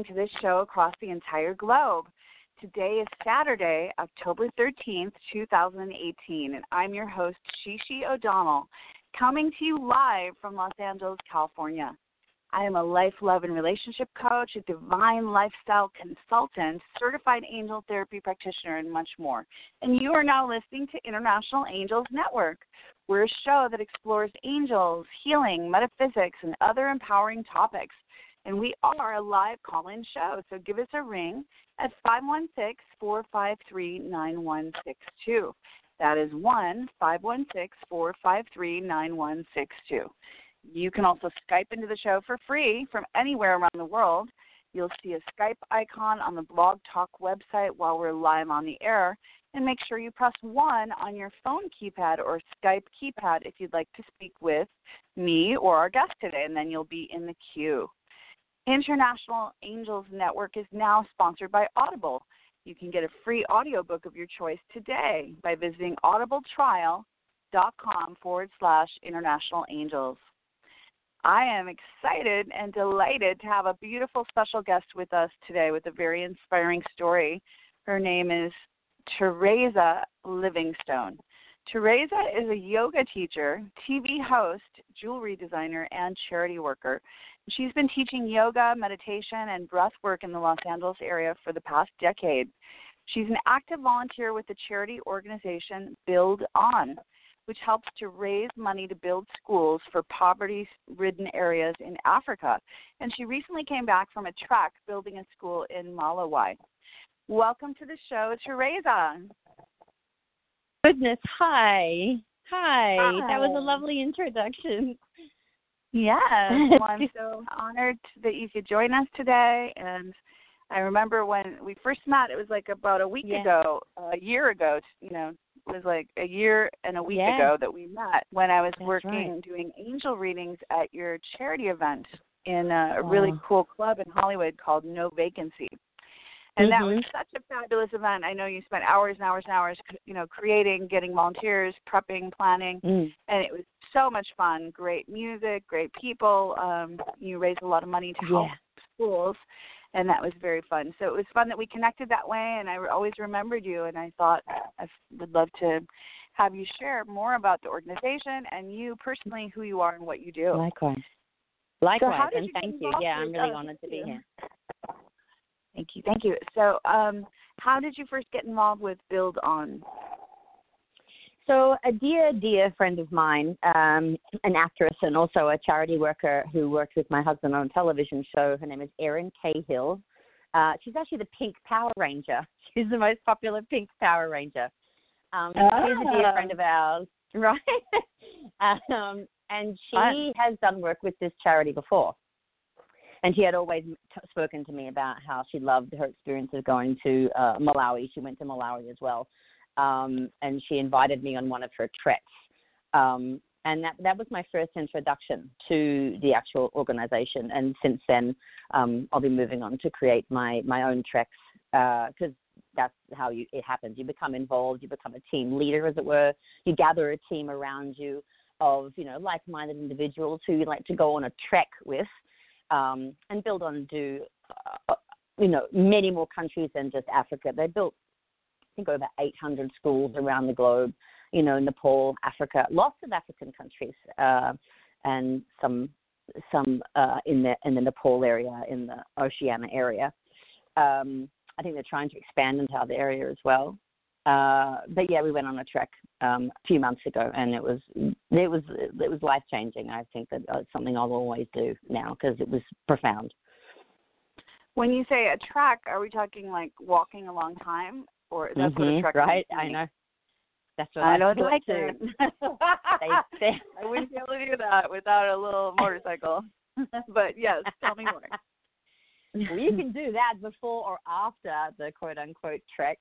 listening to this show across the entire globe. Today is Saturday, October 13th, 2018, and I'm your host, She-She O'Donnell, coming to you live from Los Angeles, California. I am a life, love, and relationship coach, a divine lifestyle consultant, certified angel therapy practitioner, and much more. And you are now listening to International Angels Network. We're a show that explores angels, healing, metaphysics, and other empowering topics. And we are a live call in show, so give us a ring at 516 453 9162. That is 1 516 453 9162. You can also Skype into the show for free from anywhere around the world. You'll see a Skype icon on the Blog Talk website while we're live on the air. And make sure you press 1 on your phone keypad or Skype keypad if you'd like to speak with me or our guest today, and then you'll be in the queue. International Angels Network is now sponsored by Audible. You can get a free audiobook of your choice today by visiting audibletrial.com forward slash international angels. I am excited and delighted to have a beautiful special guest with us today with a very inspiring story. Her name is Terasa Livingstone. Terasa is a yoga teacher, TV host, jewelry designer, and charity worker. She's been teaching yoga, meditation, and breath work in the Los Angeles area for the past decade. She's an active volunteer with the charity organization Build On, which helps to raise money to build schools for poverty ridden areas in Africa. And she recently came back from a trek building a school in Malawi. Welcome to the show, Terasa. Goodness, hi. Hi. That was a lovely introduction. Yes, well, I'm so honored that you could join us today. And I remember when we first met, it was like about a week Yeah. ago, a year ago, you know, it was like a year and a week Yeah. ago that we met when I was That's working right. doing angel readings at your charity event in a, a really cool club in Hollywood called No Vacancy. And that was Mhm. such a fabulous event. I know you spent hours and hours and hours, you know, creating, getting volunteers, prepping, planning Mm. and it was so much fun. Great music, great people. Um, you raised a lot of money to help Yeah. schools, and that was very fun. So it was fun that we connected that way, and I always remembered you. And I thought I would love to have you share more about the organization and you personally, who you are and what you do. Likewise. Likewise, did and thank you. Yeah, I'm really oh, honored to be here. Thank you, thank you. So, um, how did you first get involved with Build On? So, a dear, dear friend of mine, um, an actress and also a charity worker who worked with my husband on a television show, her name is Erin Cahill. Uh, she's actually the Pink Power Ranger. She's the most popular Pink Power Ranger. Um, She's a dear friend of ours, right? um, and she Fun. has done work with this charity before. And she had always t- spoken to me about how she loved her experience of going to uh, Malawi. She went to Malawi as well um, and she invited me on one of her treks. Um, and that that was my first introduction to the actual organization. And since then, um, I'll be moving on to create my my own treks because that's how you it happens. You become involved, you become a team leader, as it were. You gather a team around you of you know like-minded individuals who you like to go on a trek with, um, and build on do uh, you know many more countries than just Africa. They built I think over 800 schools around the globe, you know, Nepal, Africa, lots of African countries, uh, and some some uh, in the in the Nepal area, in the Oceania area. Um, I think they're trying to expand into other area as well. Uh, but yeah, we went on a trek um, a few months ago, and it was it was it was life changing. I think that it's something I'll always do now because it was profound. When you say a trek, are we talking like walking a long time, or that's what a trek right? to I know. That's what I I don't like that. They, I wouldn't be able to do that without a little motorcycle. but yes, tell me more. well, you can do that before or after the quote unquote trek.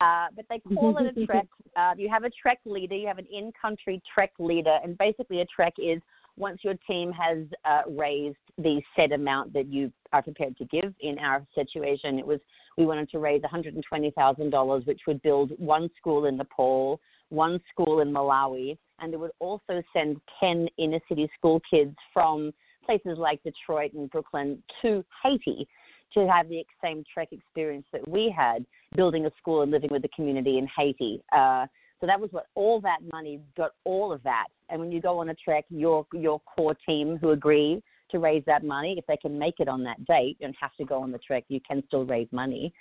Uh, but they call it a trek. Uh, you have a trek leader, you have an in country trek leader, and basically a trek is once your team has uh, raised the set amount that you are prepared to give. In our situation, it was we wanted to raise $120,000, which would build one school in Nepal, one school in Malawi, and it would also send 10 inner city school kids from places like Detroit and Brooklyn to Haiti to have the same trek experience that we had building a school and living with the community in Haiti. Uh, so that was what all that money got all of that. And when you go on a trek, your your core team who agree to raise that money, if they can make it on that date and have to go on the trek, you can still raise money.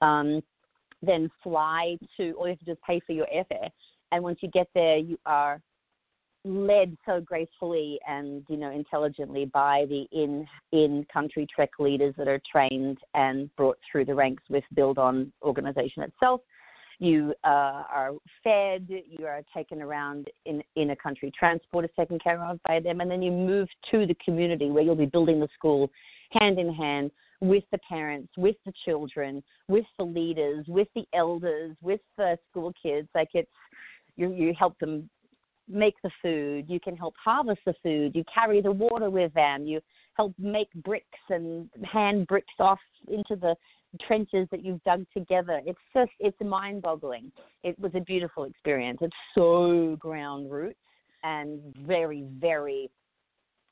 Um, then fly to, or you have to just pay for your airfare. And once you get there, you are led so gracefully and you know intelligently by the in in country trek leaders that are trained and brought through the ranks with build on organization itself. You uh, are fed you are taken around in in a country transport is taken care of by them and then you move to the community where you'll be building the school hand in hand with the parents with the children with the leaders with the elders with the school kids. Like it's you you help them make the food, you can help harvest the food, you carry the water with them, you help make bricks and hand bricks off into the trenches that you've dug together. It's just it's mind boggling. It was a beautiful experience. It's so ground roots and very, very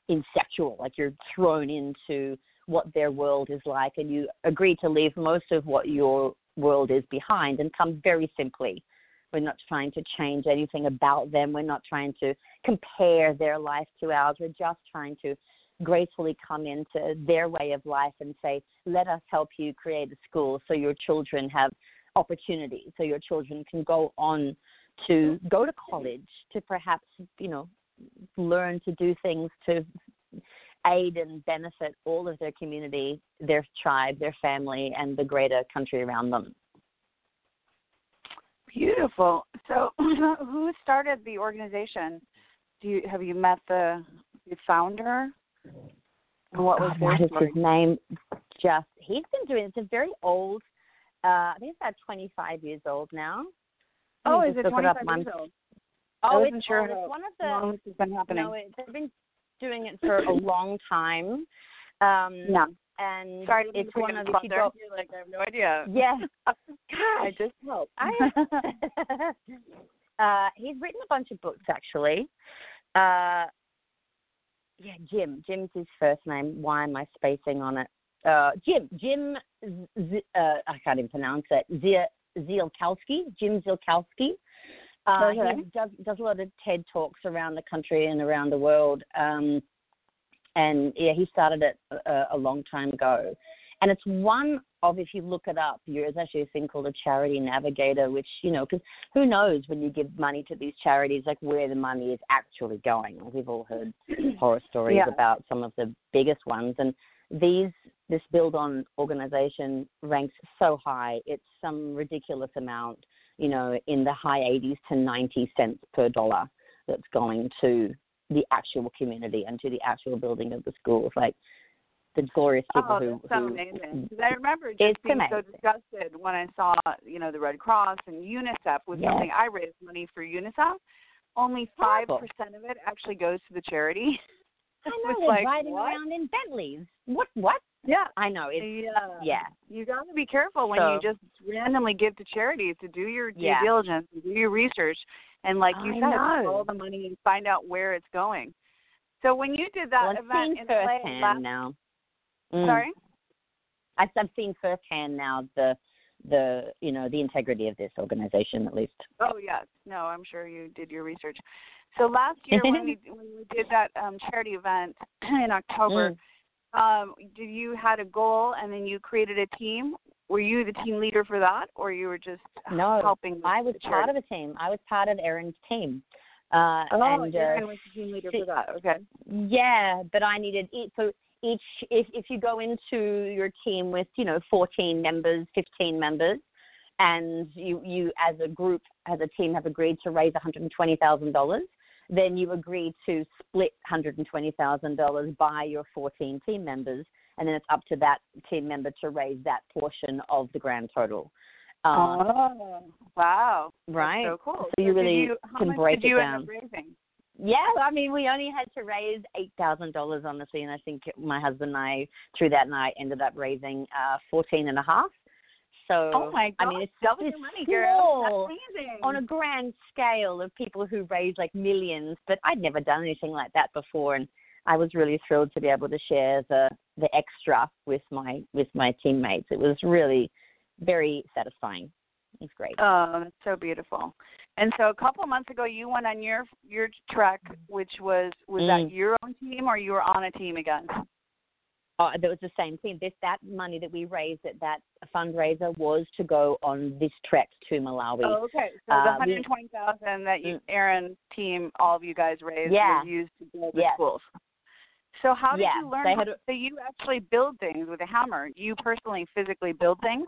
inceptual, like you're thrown into what their world is like and you agree to leave most of what your world is behind and come very simply we're not trying to change anything about them. We're not trying to compare their life to ours. We're just trying to gracefully come into their way of life and say, let us help you create a school so your children have opportunities, so your children can go on to go to college, to perhaps, you know, learn to do things to aid and benefit all of their community, their tribe, their family, and the greater country around them. Beautiful. So, who started the organization? Do you have you met the the founder? And what was their what is his name? Just he's been doing. It's a very old. Uh, I think it's about 25 years old now. Oh, is it 25 it years old? Oh, it's, sure it's one of the. Long has been happening? No, it, they've been doing it for a long time. Um, yeah. And Sorry, it's one of if you there. go. You're like I have no idea. Yeah. I just. I, uh, he's written a bunch of books actually. Uh, yeah, Jim. Jim's his first name. Why am I spacing on it? Uh, Jim. Jim. Z- Z- uh, I can't even pronounce it. Z- Ziolkowski. Jim Ziolkowski. Uh, Okay. He does does a lot of TED talks around the country and around the world. Um, and yeah, he started it a, a long time ago. And it's one of, if you look it up, there's actually a thing called a charity navigator, which, you know, because who knows when you give money to these charities, like where the money is actually going. We've all heard horror stories Yeah. about some of the biggest ones. And these, this Build On organization ranks so high, it's some ridiculous amount, you know, in the high 80s to 90 cents per dollar that's going to the actual community and to the actual building of the schools. Like the glorious people oh, who, so amazing. I remember just being so disgusted when I saw, you know, the Red Cross and UNICEF was Yes. something I raised money for UNICEF. Only five percent of it actually goes to the charity. I know they're like, riding what? around in Bentleys. What? What? Yeah. I know. It's yeah. yeah. You got to be careful when So- you just randomly give to charities to do your due Yeah. diligence, and do your research, and like you I said, follow the money and find out where it's going. So when you did that well, event in firsthand last, now. Mm. sorry, I've, I've seen firsthand now the the you know the integrity of this organization at least. Oh yes, no, I'm sure you did your research. So last year when we when we did that um, charity event in October, Mm. Um, did you had a goal and then you created a team? Were you the team leader for that, or you were just No, helping? I was part of a team. I was part of Erin's team. Uh, Oh, and uh, was the team leader see- for that. Okay. Yeah, but I needed each. So each, if if you go into your team with you know 14 members, 15 members, and you you as a group as a team have agreed to raise one hundred and twenty thousand dollars, then you agree to split one hundred and twenty thousand dollars by your fourteen team members, and then it's up to that team member to raise that portion of the grand total. Um, oh, wow! right. That's so cool. So you did really you, can break did you it down. raising? Yeah, I mean, we only had to raise eight thousand dollars, honestly, and I think my husband and I, through that night, ended up raising uh, fourteen and a half. So, Oh my god! I mean, it's double your money, girl. That's amazing. on a grand scale of people who raise like millions, but I'd never done anything like that before, and I was really thrilled to be able to share the the extra with my with my teammates. It was really very satisfying. It's great. Oh, that's so beautiful. And so a couple of months ago, you went on your your trek, which was was that Mm. your own team or you were on a team again? Oh, that was the same thing. This that money that we raised at that fundraiser was to go on this trek to Malawi. Oh, okay. So Uh, the hundred twenty thousand that you, Mm. Erin team, all of you guys raised, Yeah. was used to build the Yes. schools. So how did Yeah, you learn? they How, had so you actually build things with a hammer. You personally, physically build things.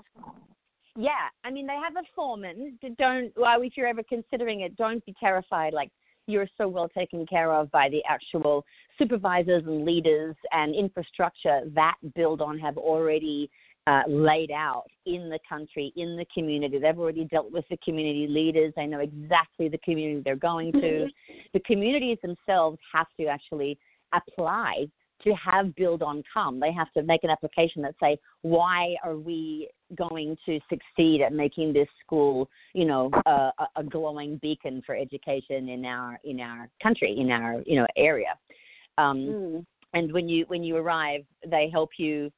Yeah, I mean they have a foreman. Don't well, if you're ever considering it, don't be terrified. Like you're so well taken care of by the actual supervisors and leaders and infrastructure that Build On have already uh, laid out in the country, in the community. They've already dealt with the community leaders. They know exactly the community they're going to. the communities themselves have to actually apply to have build on come they have to make an application that say why are we going to succeed at making this school you know a, a- a glowing beacon for education in our in our country in our you know area um Mm. and when you when you arrive they help you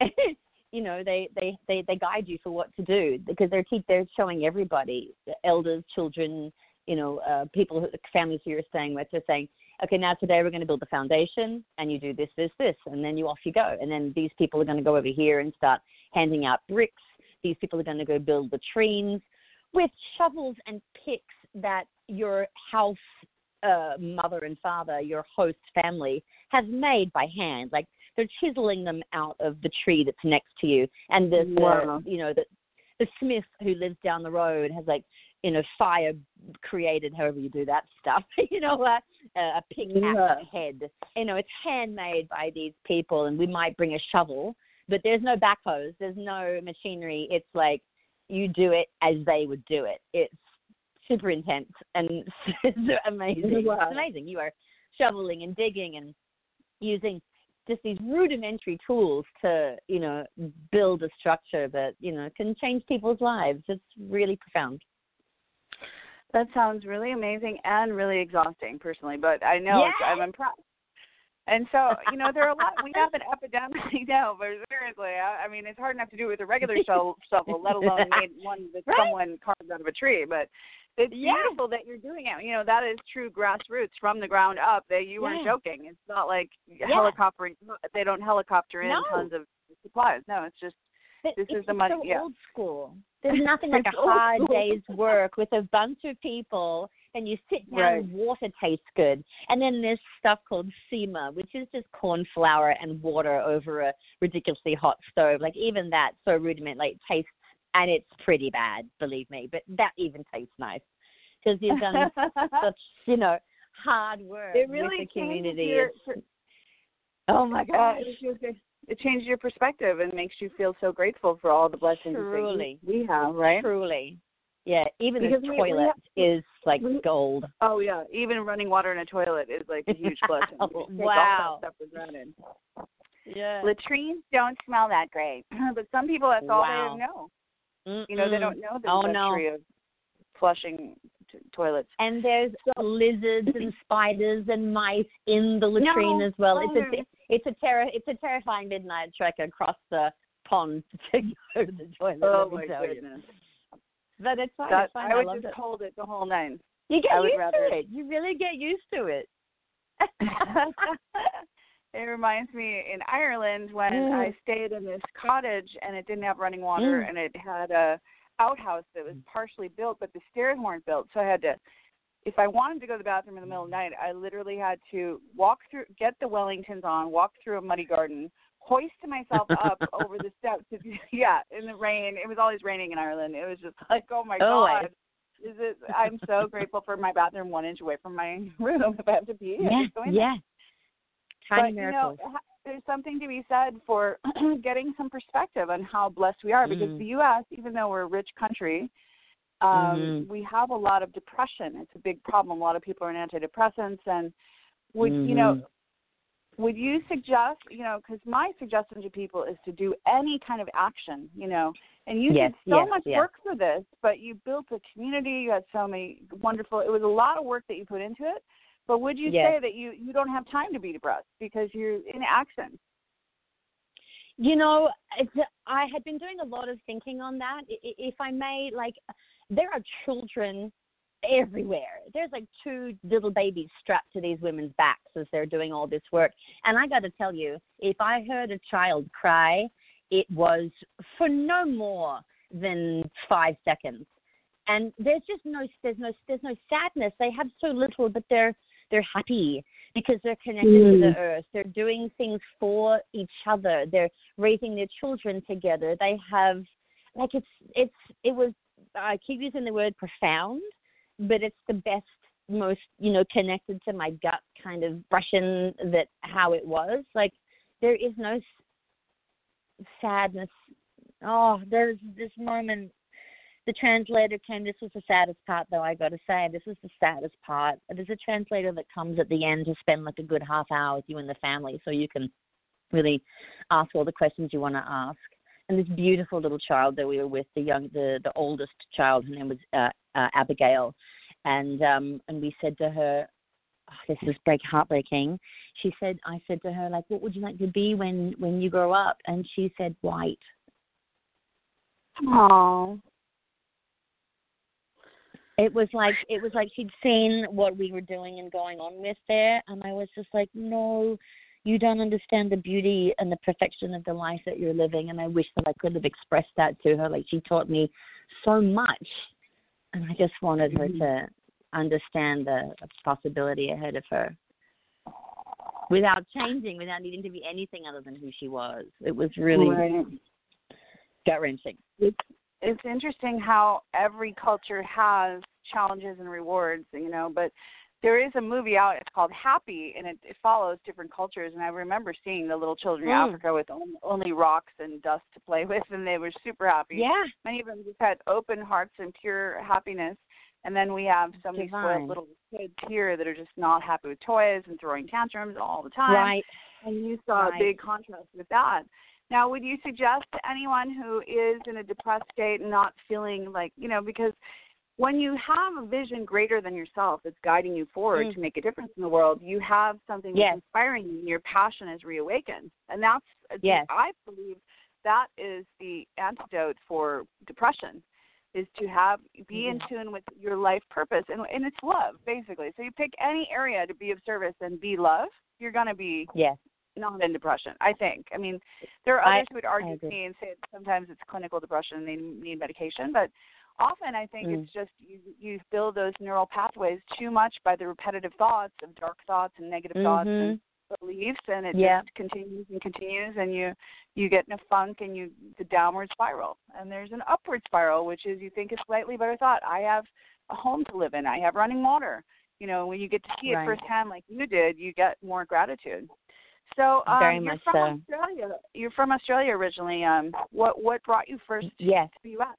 you know they they they they guide you for what to do because they're te- they're showing everybody elders children you know uh people families who you're staying with they're saying okay now today we're going to build the foundation and you do this this this and then you off you go and then these people are going to go over here and start handing out bricks these people are going to go build latrines with shovels and picks that your house uh, mother and father, your host family, has made by hand. Like they're chiseling them out of the tree that's next to you, and the, Wow. the you know the the smith who lives down the road has like you know fire created, however you do that stuff. you know, uh, a pickaxe Yeah. head. You know, it's handmade by these people, and we might bring a shovel, but there's no backhoes, there's no machinery. It's like you do it as they would do it. It's super intense and it's amazing. Wow. It's amazing. You are shoveling and digging and using just these rudimentary tools to, you know, build a structure that, you know, can change people's lives. It's really profound. That sounds really amazing and really exhausting, personally. But I know it's, I'm impressed. And so, you know, there are a lot. We have an epidemic, now, but seriously, I, I mean, it's hard enough to do it with a regular shovel, shovel let alone made one that Right? someone carved out of a tree. But it's Yeah. beautiful that you're doing it. You know, that is true grassroots from the ground up. That you weren't joking. It's not like helicoptering. They don't helicopter in No. tons of supplies. No, it's just But This is the money- So yeah. old school. There's nothing like a hard day's work with a bunch of people, and you sit down. Right. and Water tastes good, and then there's stuff called sema, which is just corn flour and water over a ridiculously hot stove. Like even that, so rudiment, like tastes, and it's pretty bad, believe me. But that even tastes nice because you've done such, you know, hard work it really with the community. Your, It's- oh my Uh, gosh. it, just- it changes your perspective and makes you feel so grateful for all the blessings that Truly. we have, right? Truly. Yeah, even Because the we- we toilet have- is like we- gold. Oh yeah, even running water in a toilet is like a huge blessing. We Wow. that for. Yeah. Latrines don't smell that great, but some people that's all Wow. they know. You know, they don't know the Oh, no. of flushing t- toilets. And there's lizards and spiders and mice in the latrine No. as well. It's a it's a terror it's a terrifying midnight trek across the pond to go to the toilet. Oh my tell you. But it's fine. That, it's fine. I I, would just it. hold it the whole night. You get I used to it. You really get used to it. it reminds me in Ireland when Mm. I stayed in this cottage and it didn't have running water Mm. and it had a outhouse that was partially built but the stairs weren't built so I had to if I wanted to go to the bathroom in the middle of the night I literally had to walk through get the Wellingtons on walk through a muddy garden hoist myself up over the steps. To, yeah, in the rain. It was always raining in Ireland. It was just like, oh my Oh, god. Is it? I'm so grateful for my bathroom one inch away from my room. If I have to pee, I Yeah, just go in there. Tiny but miracles. you know, there's something to be said for getting some perspective on how blessed we are. Because Mm. the U.S., even though we're a rich country, um, Mhm. we have a lot of depression. It's a big problem. A lot of people are on antidepressants, and would you know? Mhm. Would you suggest, you know, because my suggestion to people is to do any kind of action, you know, and you Yes, did so yes, much yes. work for this, but you built a community. You had so many wonderful. It was a lot of work that you put into it. But would you Yes. say that you you don't have time to be depressed because you're in action? You know, I had been doing a lot of thinking on that. If I may, like, there are children everywhere. There's like two little babies strapped to these women's backs as they're doing all this work. And I got to tell you, if I heard a child cry, it was for no more than five seconds. And there's just no there's no there's no sadness. They have so little, but they're they're happy because they're connected to Mm. the earth. They're doing things for each other. They're raising their children together. They have like it's it's it was I keep using the word profound, but it's the best most you know connected to my gut kind of brushing that how it was like there is no s- sadness oh there's this moment the translator came this was the saddest part though i got to say. This is the saddest part. There's a translator that comes at the end to spend like a good half hour with you and the family so you can really ask all the questions you want to ask. And this beautiful little child that we were with the young the the oldest child her name was uh, uh, abigail. And um and we said to her oh, this is break heartbreaking. She said i said to her like what would you like to be when when you grow up? And she said white. Oh, it was like it was like she'd seen what we were doing and going on with there and i was just like no you don't understand the beauty and the perfection of the life that you're living. And i wish that i could have expressed that to her. Like she taught me so much. And i just wanted her to mm-hmm. understand the possibility ahead of her. Without changing without needing to be anything other than who she was. It was really right. gut wrenching it's interesting how every culture has challenges and rewards, you know, but there is a movie out it's called Happy and it, it follows different cultures and I remember seeing the little children in Mm. Africa with only, only rocks and dust to play with and they were super happy. yeah Many of them just had open hearts and pure happiness. And then we have so many Divine. spoiled little kids here that are just not happy with toys and throwing tantrums all the time. right And you saw Right. a big contrast with that. Now, would you suggest to anyone who is in a depressed state and not feeling like, you know, because when you have a vision greater than yourself that's guiding you forward Mm. to make a difference in the world, you have something Yes. that's inspiring you and your passion is reawakened. And that's, Yes. I believe that is the antidote for depression is to have be in tune with your life purpose and and it's love basically so you pick any area to be of service and be love you're going to be yes not in depression. I think. I mean, there are I- others who would argue with me and say that sometimes it's clinical depression and they need medication, but often I think Mm. it's just you you build those neural pathways too much by the repetitive thoughts of dark thoughts and negative thoughts and beliefs, and it Mm-hmm. Yeah. just continues and continues, and you you get in a funk and you the downward spiral, and there's an upward spiral, which is you think a slightly better thought. I have a home to live in. I have running water. You know, when you get to see it Right. firsthand, like you did, you get more gratitude. So um, Very you're much from so. Australia. You're from Australia originally. Um, what what brought you first yes to the U.S.?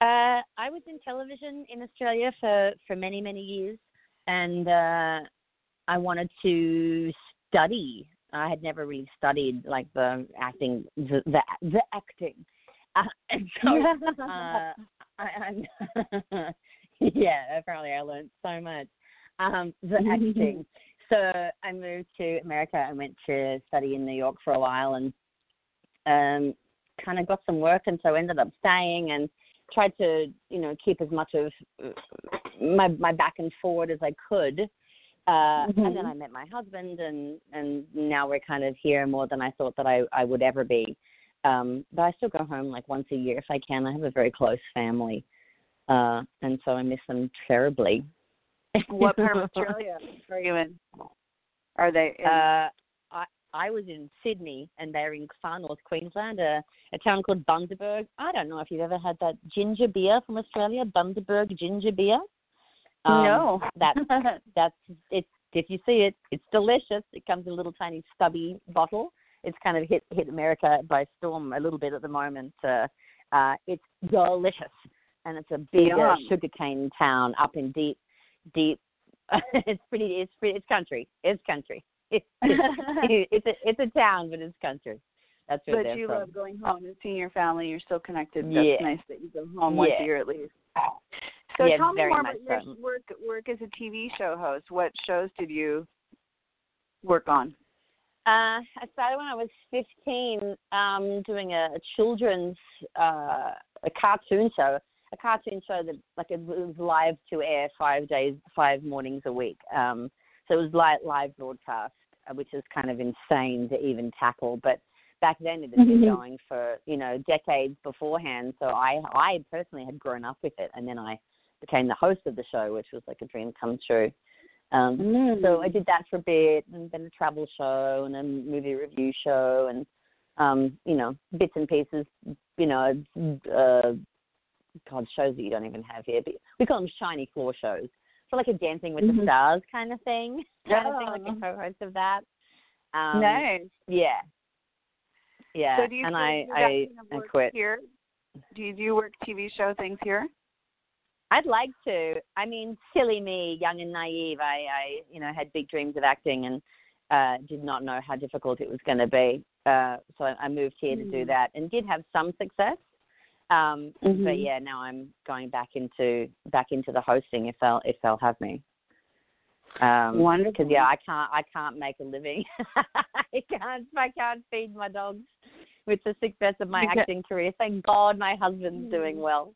Uh, I was in television in Australia for, for many, many years, and uh, I wanted to study. I had never really studied like the acting, the the, the acting, uh, and so uh, I, yeah. Apparently, I learned so much. Um, the acting. So I moved to America. I went to study in New York for a while, and um, kind of got some work, and so ended up staying and tried to you know keep as much of uh, my my back and forward as I could. Uh, And then Mhm. I met my husband, and and now we're kind of here more than I thought that I I would ever be. Um, but I still go home like once a year if I can. I have a very close family, uh, and so I miss them terribly. what part of Australia are you in? Are they? In, Uh, I was in Sydney and they're in far north Queensland, a, a town called Bundaberg. I don't know if you've ever had that ginger beer from Australia, Bundaberg ginger beer. Um, no. That's that's it's if you see it, it's delicious. It comes in a little tiny stubby bottle. It's kind of hit hit America by storm a little bit at the moment. Uh, uh, it's delicious, and it's a big uh, sugarcane town up in deep, deep. it's pretty. It's pretty. It's country. It's country. It's a it's a town, but it's country. That's where but you from. love going home and seeing your family. You're still connected. That's Yeah. nice that you go home once a year at least. So Yeah, tell me more about your work work as a TV show host. What shows did you work on? Uh, I started when I was 15, um, doing a, a children's uh, a cartoon show, a cartoon show that like it was live to air five days, five mornings a week. Um, so it was live live broadcast, which is kind of insane to even tackle. But back then it had been Mhm. going for you know decades beforehand. So I I personally had grown up with it, and then I became the host of the show, which was like a dream come true. Um, so Mm. I did that for a bit, and then a travel show and a movie review show, and um, you know bits and pieces. You know, uh, God shows that you don't even have here, but we call them shiny floor shows. So like a Dancing with Mhm. the Stars kind of thing, kind of thing, like Oh. a co-host of that. Um, nice. Yeah. Yeah. So do you and I I I quit. here? Do you do work TV show things here? I'd like to. I mean, silly me, young and naive. I, I you know, had big dreams of acting and uh, did not know how difficult it was going to be. Uh, so I, I moved here to do Mm. that and did have some success. Um, Mhm. But yeah, now I'm going back into back into the hosting if they'll if they'll have me. Um, Wonderful. Because yeah, I can't I can't make a living. I can't I can't feed my dogs with the success of my acting career. Thank God my husband's doing Mm. well.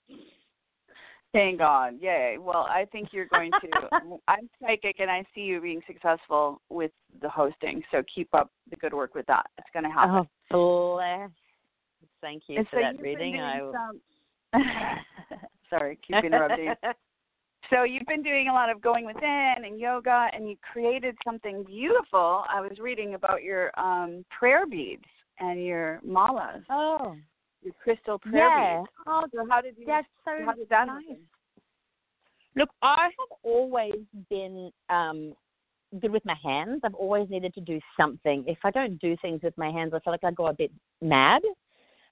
Thank God. Yay. Well, I think you're going to. I'm psychic and I see you being successful with the hosting. So keep up the good work with that. It's going to happen. Oh, bless. Thank you And for so that reading. I some- Sorry, keep interrupting. So you've been doing a lot of going within and yoga, and you created something beautiful. I was reading about your um, prayer beads and your malas, oh, your crystal prayer yeah. beads. Oh, So how did you? that's so how did that nice. happen? Look, I have always been um, good with my hands. I've always needed to do something. If I don't do things with my hands, I feel like I go a bit mad.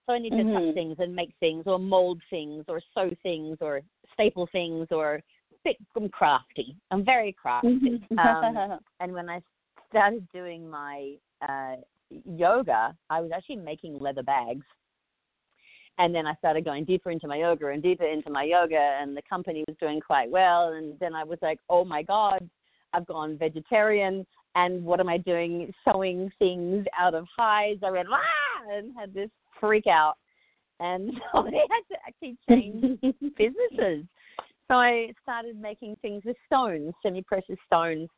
So I need to Mhm. touch things and make things, or mold things, or sew things, or staple things, or bit. I'm crafty. I'm very crafty. Um, and when I started doing my uh, yoga, I was actually making leather bags. And then I started going deeper into my yoga and deeper into my yoga, and the company was doing quite well. And then I was like, oh my God, I've gone vegetarian. And what am I doing? Sewing things out of hides. I went, ah, and had this freak out. And so I had to actually change businesses. So I started making things with stones, semi-precious stones,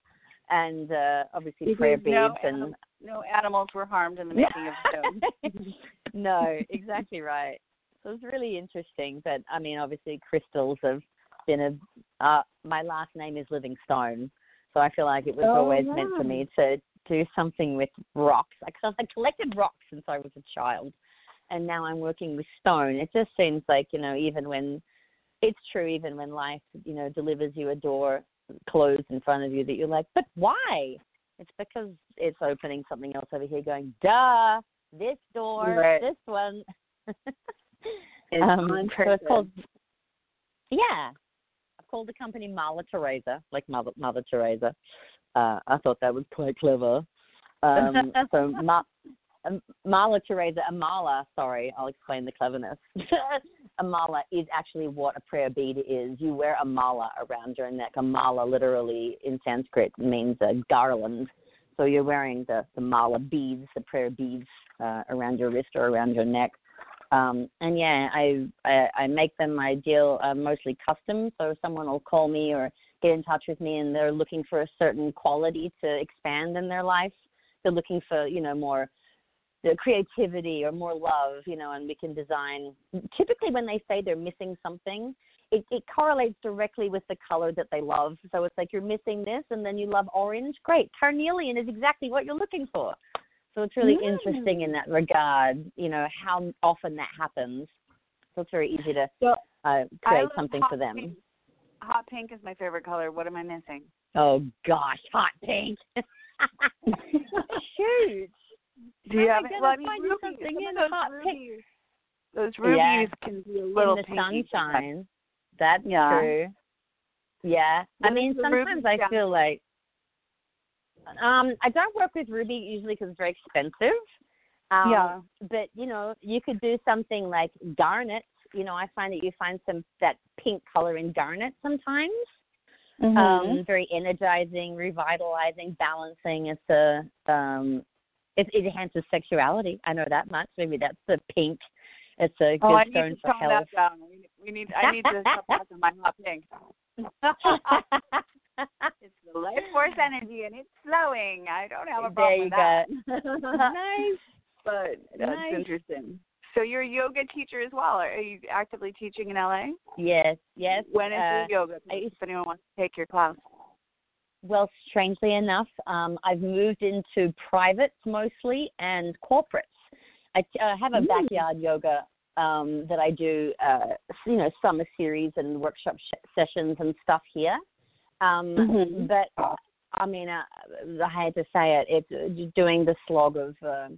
and uh, obviously prayer Because no, beads and anim- no animals were harmed in the making of stones. no, exactly right. So it was really interesting. But I mean, obviously, crystals have been a. Uh, my last name is Livingstone, so I feel like it was Oh, always meant for me to do something with rocks. Because I collected rocks since I was a child, and now I'm working with stone. It just seems like you know, even when it's true, even when life you know delivers you a door closed in front of you, that you're like, but why? It's because it's opening something else over here, going, duh, this door, Right. this one. It's Um, on so it's called, yeah, I've called the company Mala Terasa, like Mother Mother Teresa. Uh, I thought that was quite clever. Um, so Ma, Mala Terasa, a mala, sorry, I'll explain the cleverness. a mala is actually what a prayer bead is. You wear a mala around your neck. A mala literally in Sanskrit means a garland. So you're wearing the, the mala beads, the prayer beads uh, around your wrist or around your neck. Um, and yeah, I, I I make them. I deal uh, mostly custom, so someone will call me or get in touch with me, and they're looking for a certain quality to expand in their life. They're looking for you know more the creativity or more love, you know, and we can design. Typically, when they say they're missing something, it, it correlates directly with the color that they love. So it's like you're missing this, and then you love orange. Great, carnelian is exactly what you're looking for. So it's really Mm. interesting in that regard, you know, how often that happens. So it's very easy to So, uh, create something for them. Pink. Hot pink is my favorite color. What am I missing? Oh gosh, hot pink. Shoot. Do you have am I it? gonna Well, I mean, find rubies. something in those hot pink? rubies, Those rubies Yeah. can be a little in the pinky sometimes. sunshine. That's Yeah. true. Yeah. I mean, sometimes I down feel like um I don't work with ruby usually because it's very expensive. Um, Yeah. But you know, you could do something like garnet. You know, I find that you find some that pink color in garnet sometimes. Mm-hmm. Um, very energizing, revitalizing, balancing. It's a um, it, it enhances sexuality. I know that much. Maybe that's the pink. It's a good oh, I need stone to for tone health. that down. We need, I need to stop talking my hot pink. it's the life force energy and it's flowing. I don't have a there problem you with that. go. nice. But that's Nice. interesting. So you're a yoga teacher as well. Are you actively teaching in LA? Yes, yes. When is uh, your yoga? If anyone wants to take your class. Well, strangely enough, um, I've moved into privates mostly and corporates. I uh, have a Mm. backyard yoga um, that I do, uh, you know, summer series and workshop sh- sessions and stuff here. Um, Mhm. But I mean, uh, I hate to say it, it's uh, doing the slog of, uh,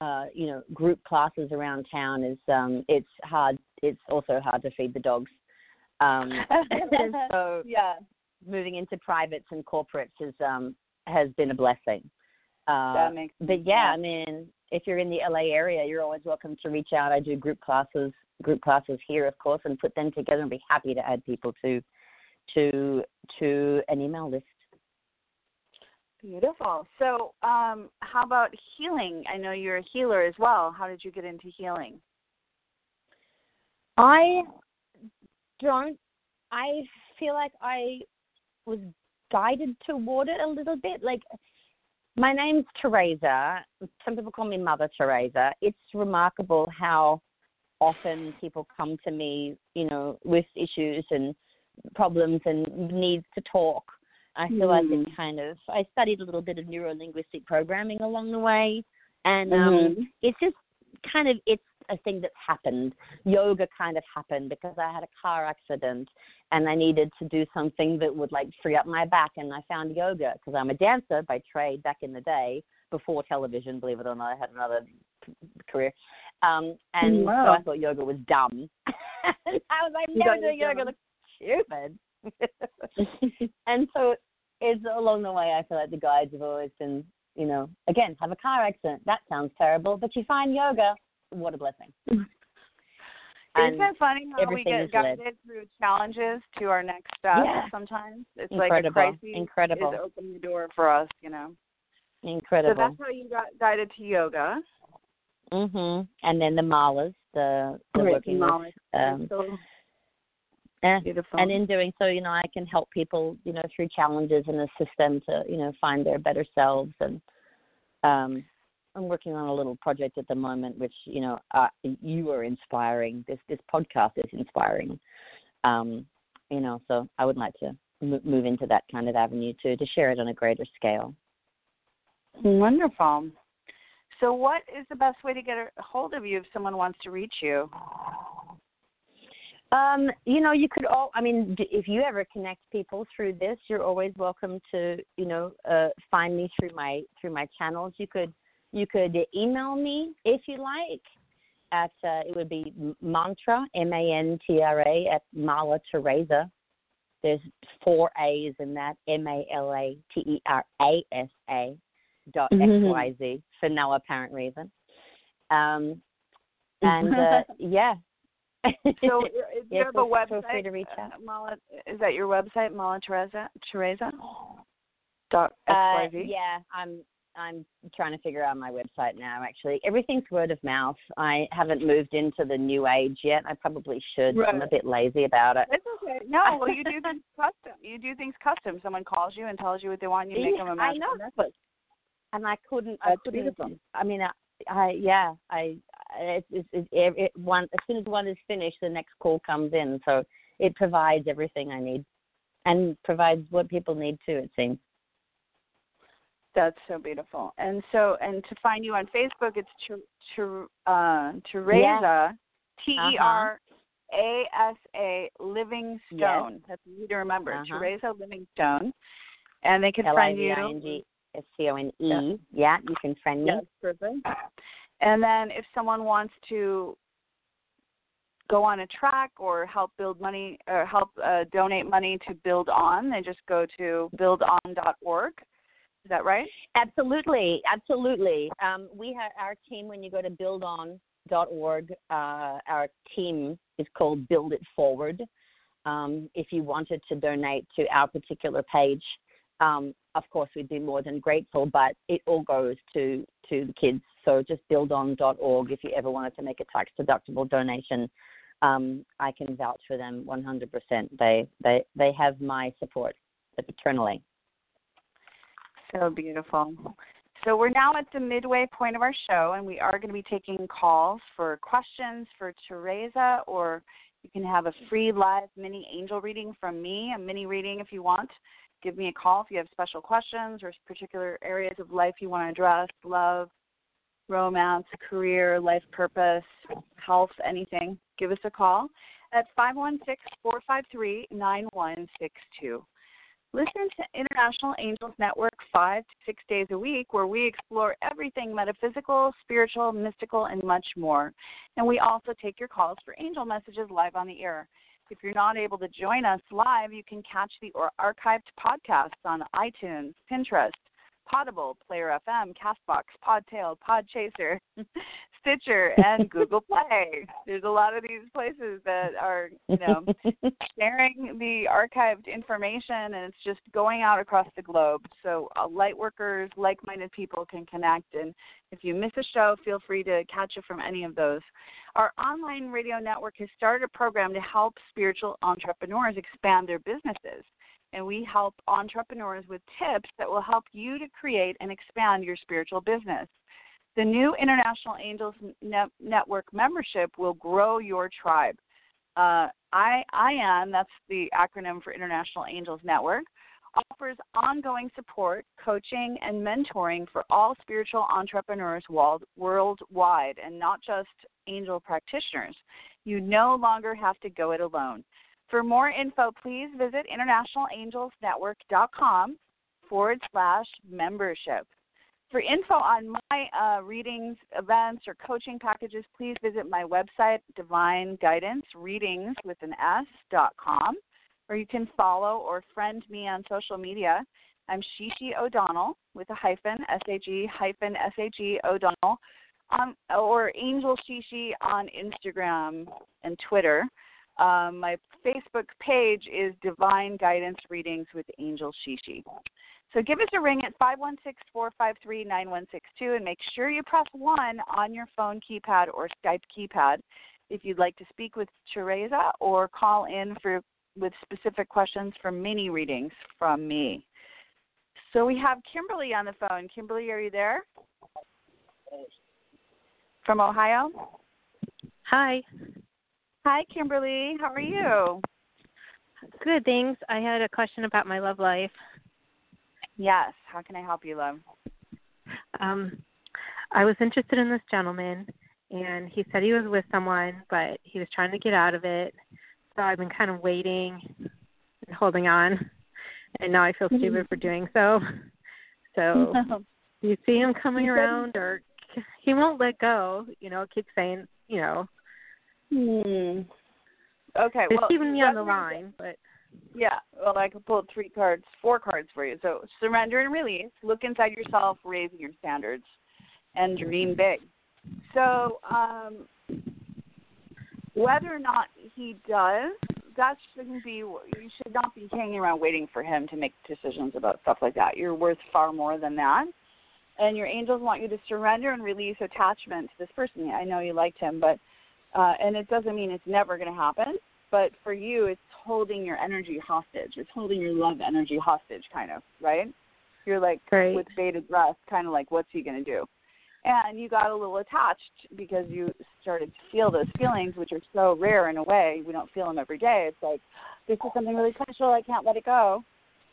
uh, you know, group classes around town is um, it's hard. It's also hard to feed the dogs. Um, so yeah. Moving into privates and corporates is um has been a blessing. Uh, That makes sense. but yeah, I mean, if you're in the LA area, you're always welcome to reach out. I do group classes, group classes here, of course, and put them together and be happy to add people to to to an email list. Beautiful. So, um, how about healing? I know you're a healer as well. How did you get into healing? I don't. I feel like I was guided toward it a little bit. Like my name's Terasa. Some people call me Mother Teresa. It's remarkable how often people come to me, you know, with issues and problems and needs to talk. I feel like Mhm. it kind of. I studied a little bit of neuro linguistic programming along the way, and um, Mhm. it's just kind of it's a thing that's happened. Yoga kind of happened because I had a car accident and I needed to do something that would like free up my back, and I found yoga because I'm a dancer by trade back in the day before television. Believe it or not, I had another career, um, and Wow. so I thought yoga was dumb. I was like, never do yoga. Looks stupid. and so it's along the way. I feel like the guides have always been, you know, again, have a car accident. That sounds terrible, but you find yoga. What a blessing. Isn't And it funny how we get guided through challenges to our next step Yeah. sometimes? It's Incredible. like a crisis Incredible. is opening the door for us, you know. Incredible. So that's how you got guided to yoga. mhm. And then the malas, the the Great, working with um so eh, beautiful. and in doing so, you know, I can help people, you know, through challenges and assist them to, you know, find their better selves. And um, I'm working on a little project at the moment, which you know, uh, you are inspiring. This this podcast is inspiring. Um, you know, so I would like to m- move into that kind of avenue too, to share it on a greater scale. Wonderful. So, what is the best way to get a hold of you if someone wants to reach you? Um, you know, you could all. I mean, if you ever connect people through this, you're always welcome to, you know, uh, find me through my through my channels. You could you could email me if you like. At uh, it would be mantra m a n t r a at Mala Terasa. There's four A's in that M A L A T E R A S A dot X Mhm. Y Z for no apparent reason. Um, and uh, yeah. So, is Yeah, you have a website? feel free to reach uh. Mala, is that your website, Mala Terasa? Terasa? Dot Uh, XYZ? yeah, I'm I'm trying to figure out my website now. Actually, everything's word of mouth. I haven't moved into the new age yet. I probably should. but I'm a bit lazy about it. It's okay. No, well, you do things custom. You do things custom. Someone calls you and tells you what they want, you make Yeah, them a I know. necklace. And I couldn't. I couldn't. beautiful. I mean, I, I yeah. I it, it, it, it one as soon as one is finished, the next call comes in. So it provides everything I need, and provides what people need too. It seems. That's so beautiful. And so, and to find you on Facebook, it's Ter- Ter- uh, Terasa, T E R A S A Livingstone. That's easy to remember. Uh-huh. Terasa Livingstone. And they can find you. I N G S C O N E. Yeah. Yeah, you can friend me. Yes, perfect. And then if someone wants to go on a track or help build money or help uh, donate money to build on, they just go to buildon.org. Is that right? Absolutely, absolutely. Um, we have our team. When you go to buildon.org, uh, our team is called Build It Forward. Um, if you wanted to donate to our particular page, um, of course we'd be more than grateful. But it all goes to to the kids. So just buildon.org. If you ever wanted to make a tax deductible donation, um, I can vouch for them 100%. They they they have my support eternally. So beautiful. So we're now at the midway point of our show, and we are going to be taking calls for questions for Terasa, or you can have a free live mini angel reading from me, a mini reading if you want. Give me a call if you have special questions or particular areas of life you want to address love, romance, career, life purpose, health, anything. Give us a call at 516 453 9162. Listen to International Angels Network five to six days a week, where we explore everything metaphysical, spiritual, mystical, and much more. And we also take your calls for angel messages live on the air. If you're not able to join us live, you can catch the archived podcasts on iTunes, Pinterest, Potable, Player FM, Castbox, Podtail, Podchaser, Stitcher, and Google Play. There's a lot of these places that are, you know, sharing the archived information and it's just going out across the globe. So uh, light workers like-minded people can connect and if you miss a show feel free to catch it from any of those. Our online radio network has started a program to help spiritual entrepreneurs expand their businesses and we help entrepreneurs with tips that will help you to create and expand your spiritual business the new international angels Net- network membership will grow your tribe uh, I, IAN, that's the acronym for International Angels Network, offers ongoing support, coaching, and mentoring for all spiritual entrepreneurs world, worldwide and not just angel practitioners. You no longer have to go it alone. For more info, please visit internationalangelsnetwork.com forward slash membership. For info on my uh, readings, events, or coaching packages, please visit my website, Divine Guidance Readings with an S dot com, or you can follow or friend me on social media. I'm She-She O'Donnell with a hyphen, S A G hyphen S A G O'Donnell, um, or Angel She-She on Instagram and Twitter. Um, my Facebook page is Divine Guidance Readings with Angel She-She. So give us a ring at 516-453-9162 and make sure you press 1 on your phone keypad or Skype keypad if you'd like to speak with Terasa or call in for with specific questions for mini readings from me. So we have Kimberly on the phone. Kimberly, are you there? From Ohio? Hi. Hi, Kimberly. How are you? Good, thanks. I had a question about my love life. Yes. How can I help you, love? Um, I was interested in this gentleman, and he said he was with someone, but he was trying to get out of it. So I've been kind of waiting and holding on, and now I feel stupid for doing so. So, do you see him coming around, or he won't let go? You know, keeps saying, you know, Hmm. Okay. he's well, keeping me on the line, but Yeah, well, I could pull three cards, four cards for you. So surrender and release. Look inside yourself, raising your standards, and dream big. So um, whether or not he does, that shouldn't be. You should not be hanging around waiting for him to make decisions about stuff like that. You're worth far more than that. And your angels want you to surrender and release attachment to this person. I know you liked him, but uh, and it doesn't mean it's never going to happen but for you it's holding your energy hostage. It's holding your love energy hostage kind of right? You're like Right. with bated breath kind of like what's he going to do? And you got a little attached because you started to feel those feelings which are so rare in a way. We don't feel them every day. It's like this is something really special. I can't let it go.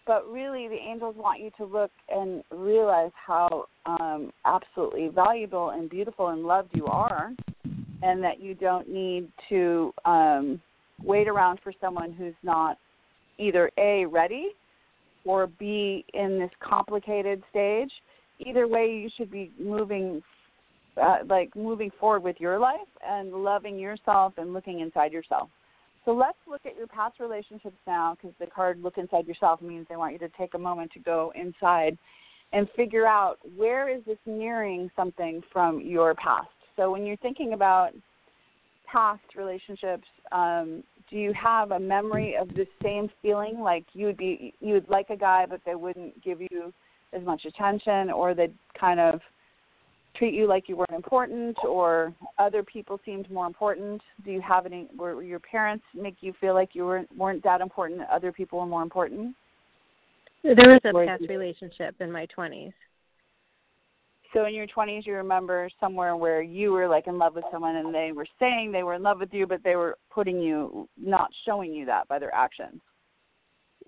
But really the angels want you to look and realize how um, absolutely valuable and beautiful and loved you are and that you don't need to um, wait around for someone who's not either a ready or b in this complicated stage either way you should be moving uh, like moving forward with your life and loving yourself and looking inside yourself so let's look at your past relationships now because the card look inside yourself means they want you to take a moment to go inside and figure out where is this mirroring something from your past. So when you're thinking about past relationships, um, do you have a memory of the same feeling like you would be you would like a guy but they wouldn't give you as much attention or they'd kind of treat you like you weren't important or other people seemed more important? Do you have any were your parents make you feel like you weren't weren't that important other people were more important? There was a past relationship in my 20s. So in your 20s you remember somewhere where you were like in love with someone and they were saying they were in love with you but they were putting you not showing you that by their actions.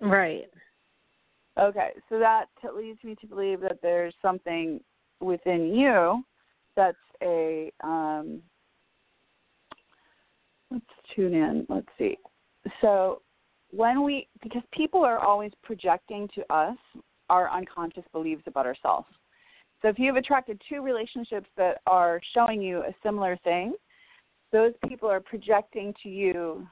Right. Okay, so that leads me to believe that there's something within you that's a um, let's tune in let's see so when we because people are always projecting to us our unconscious beliefs about ourselves so if you've attracted two relationships that are showing you a similar thing those people are projecting to you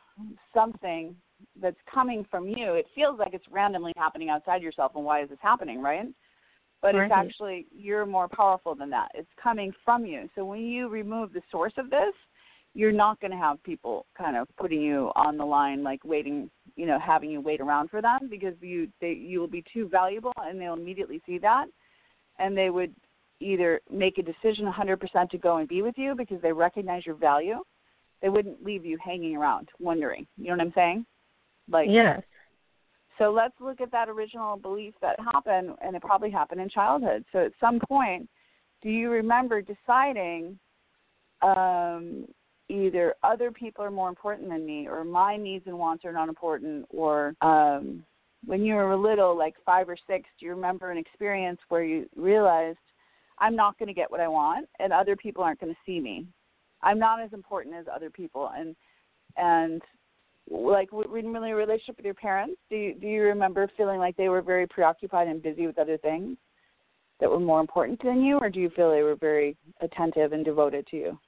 something that's coming from you it feels like it's randomly happening outside yourself and why is this happening right but right. it's actually you're more powerful than that. It's coming from you. So when you remove the source of this, you're not going to have people kind of putting you on the line like waiting, you know, having you wait around for them because you they you will be too valuable and they'll immediately see that and they would either make a decision 100% to go and be with you because they recognize your value. They wouldn't leave you hanging around wondering. You know what I'm saying? Like Yes. So let's look at that original belief that happened, and it probably happened in childhood. So at some point, do you remember deciding um, either other people are more important than me, or my needs and wants are not important, or um, when you were little, like five or six, do you remember an experience where you realized I'm not going to get what I want, and other people aren't going to see me? I'm not as important as other people, and and like in really relationship with your parents do you do you remember feeling like they were very preoccupied and busy with other things that were more important than you or do you feel they were very attentive and devoted to you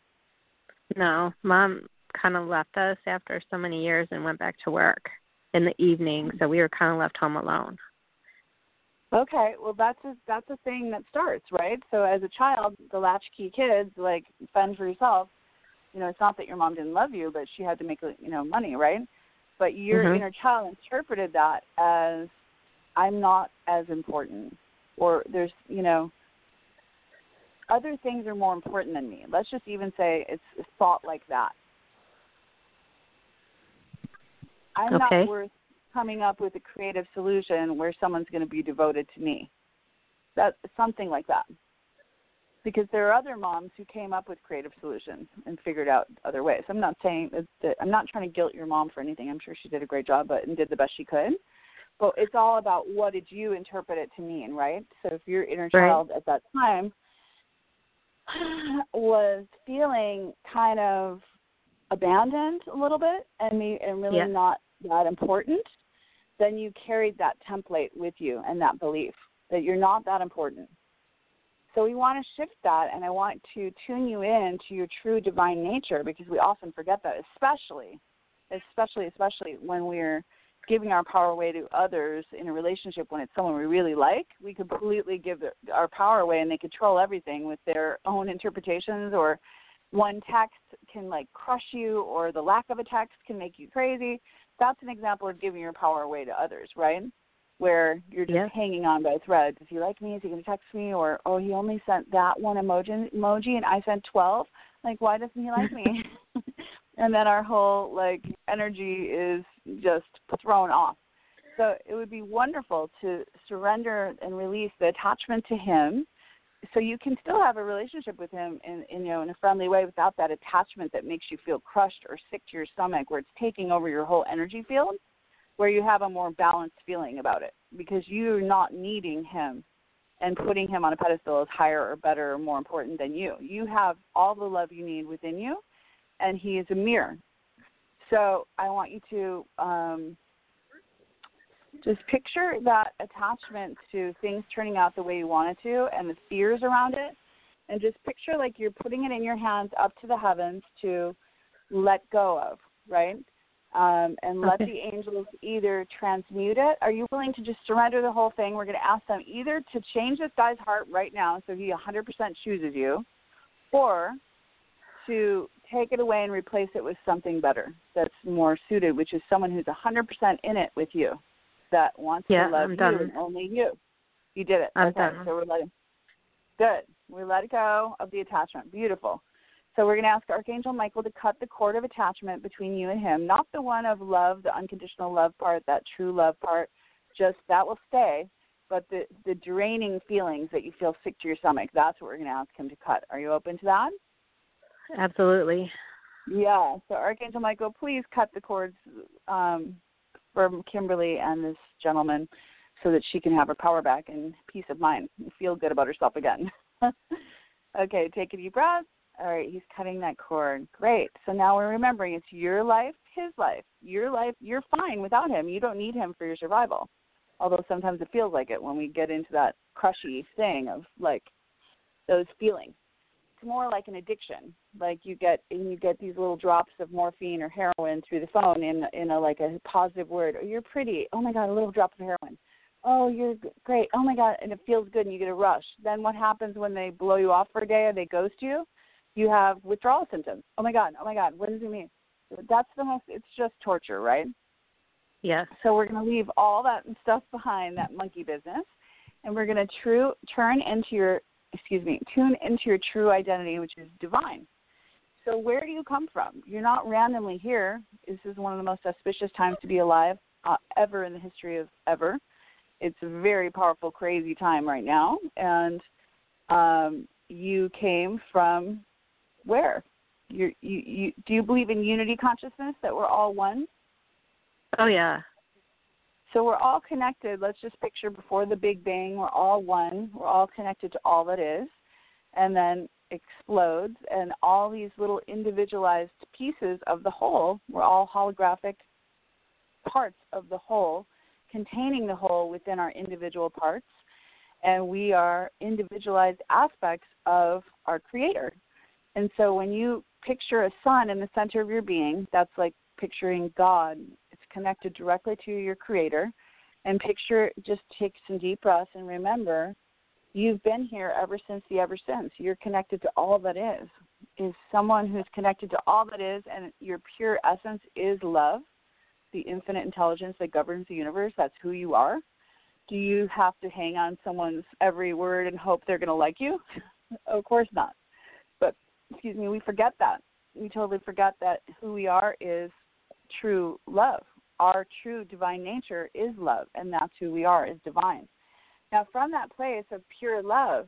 no mom kind of left us after so many years and went back to work in the evening so we were kind of left home alone okay well that's a that's a thing that starts right so as a child the latchkey kids like fend for yourself you know, it's not that your mom didn't love you, but she had to make you know money, right? But your mm-hmm. inner child interpreted that as I'm not as important, or there's you know other things are more important than me. Let's just even say it's thought like that. I'm okay. not worth coming up with a creative solution where someone's going to be devoted to me. That something like that because there are other moms who came up with creative solutions and figured out other ways. I'm not saying that, I'm not trying to guilt your mom for anything. I'm sure she did a great job, but and did the best she could. But it's all about what did you interpret it to mean, right? So if your inner right. child at that time was feeling kind of abandoned a little bit and me and really yeah. not that important, then you carried that template with you and that belief that you're not that important so we want to shift that, and I want to tune you in to your true divine nature because we often forget that, especially, especially, especially when we're giving our power away to others in a relationship when it's someone we really like. We completely give our power away, and they control everything with their own interpretations. Or one text can like crush you, or the lack of a text can make you crazy. That's an example of giving your power away to others, right? where you're just yeah. hanging on by threads. If you like me, is he going to text me? Or oh, he only sent that one emoji, emoji, and I sent twelve. Like, why doesn't he like me? and then our whole like energy is just thrown off. So it would be wonderful to surrender and release the attachment to him so you can still have a relationship with him in, in you know in a friendly way without that attachment that makes you feel crushed or sick to your stomach where it's taking over your whole energy field where you have a more balanced feeling about it because you're not needing him and putting him on a pedestal as higher or better or more important than you. You have all the love you need within you, and he is a mirror. So I want you to um, just picture that attachment to things turning out the way you want it to and the fears around it. And just picture like you're putting it in your hands up to the heavens to let go of, right? Um, and let Okay. the angels either transmute it. Are you willing to just surrender the whole thing? We're going to ask them either to change this guy's heart right now so he 100% chooses you, or to take it away and replace it with something better that's more suited, which is someone who's 100% in it with you, that wants Yeah, to love I'm you done. and only you. You did it. I'm okay, done. so we're letting. Good. We let go of the attachment. Beautiful. So we're going to ask Archangel Michael to cut the cord of attachment between you and him, not the one of love, the unconditional love part, that true love part. Just that will stay, but the the draining feelings that you feel sick to your stomach. That's what we're going to ask him to cut. Are you open to that? Absolutely. Yeah. So Archangel Michael, please cut the cords um, from Kimberly and this gentleman, so that she can have her power back and peace of mind and feel good about herself again. okay. Take a deep breath. All right. He's cutting that cord. Great. So now we're remembering it's your life, his life. Your life. You're fine without him. You don't need him for your survival. Although sometimes it feels like it when we get into that crushy thing of like those feelings it's more like an addiction. Like you get and you get these little drops of morphine or heroin through the phone in in a like a positive word. Oh, you're pretty. Oh my god, a little drop of heroin. Oh, you're great. Oh my god, and it feels good, and you get a rush. Then what happens when they blow you off for a day or they ghost you? You have withdrawal symptoms. Oh my god. Oh my god. What does it mean? That's the most. It's just torture, right? Yes. So we're going to leave all that stuff behind, that monkey business, and we're going to true turn into your excuse me, tune into your true identity, which is divine. So where do you come from? You're not randomly here. This is one of the most auspicious times to be alive uh, ever in the history of ever. It's a very powerful, crazy time right now, and um, you came from where? You're, you you do you believe in unity consciousness that we're all one? Oh yeah. So we're all connected. Let's just picture before the Big Bang, we're all one. We're all connected to all that is, and then explodes, and all these little individualized pieces of the whole. We're all holographic parts of the whole, containing the whole within our individual parts, and we are individualized aspects of our Creator. And so when you picture a sun in the center of your being, that's like picturing God. Connected directly to your creator. And picture just take some deep breaths and remember you've been here ever since the ever since. You're connected to all that is. Is someone who's connected to all that is and your pure essence is love, the infinite intelligence that governs the universe. That's who you are. Do you have to hang on someone's every word and hope they're going to like you? of course not. But excuse me, we forget that. We totally forget that who we are is true love. Our true divine nature is love, and that's who we are, is divine. Now, from that place of pure love,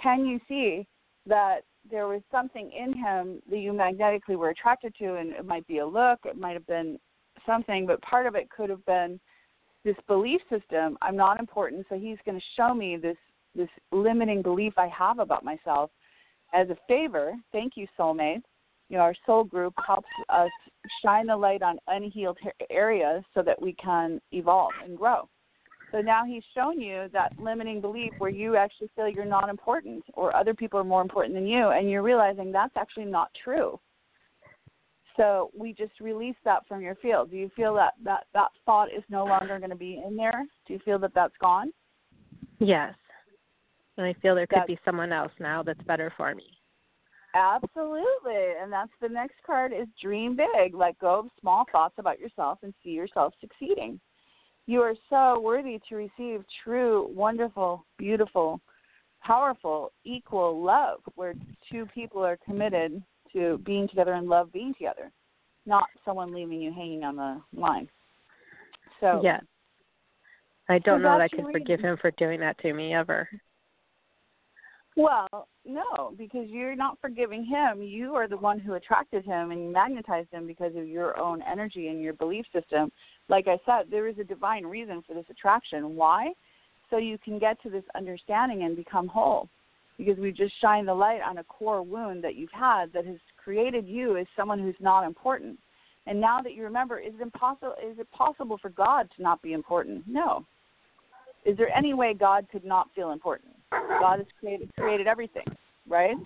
can you see that there was something in him that you magnetically were attracted to? And it might be a look, it might have been something, but part of it could have been this belief system I'm not important, so he's going to show me this this limiting belief I have about myself as a favor. Thank you, soulmate you know, our soul group helps us shine the light on unhealed areas so that we can evolve and grow. So now he's shown you that limiting belief where you actually feel you're not important or other people are more important than you, and you're realizing that's actually not true. So we just release that from your field. Do you feel that that, that thought is no longer going to be in there? Do you feel that that's gone? Yes. And I feel there could That- be someone else now that's better for me. Absolutely. And that's the next card is dream big. Let go of small thoughts about yourself and see yourself succeeding. You are so worthy to receive true, wonderful, beautiful, powerful, equal love where two people are committed to being together and love being together, not someone leaving you hanging on the line. So Yeah. I don't So know that I could forgive him for doing that to me ever. Well, no, because you're not forgiving him. You are the one who attracted him and magnetized him because of your own energy and your belief system. Like I said, there is a divine reason for this attraction. Why? So you can get to this understanding and become whole. Because we just shine the light on a core wound that you've had that has created you as someone who's not important. And now that you remember, is it impossible is it possible for God to not be important? No. Is there any way God could not feel important? God has created created everything, right?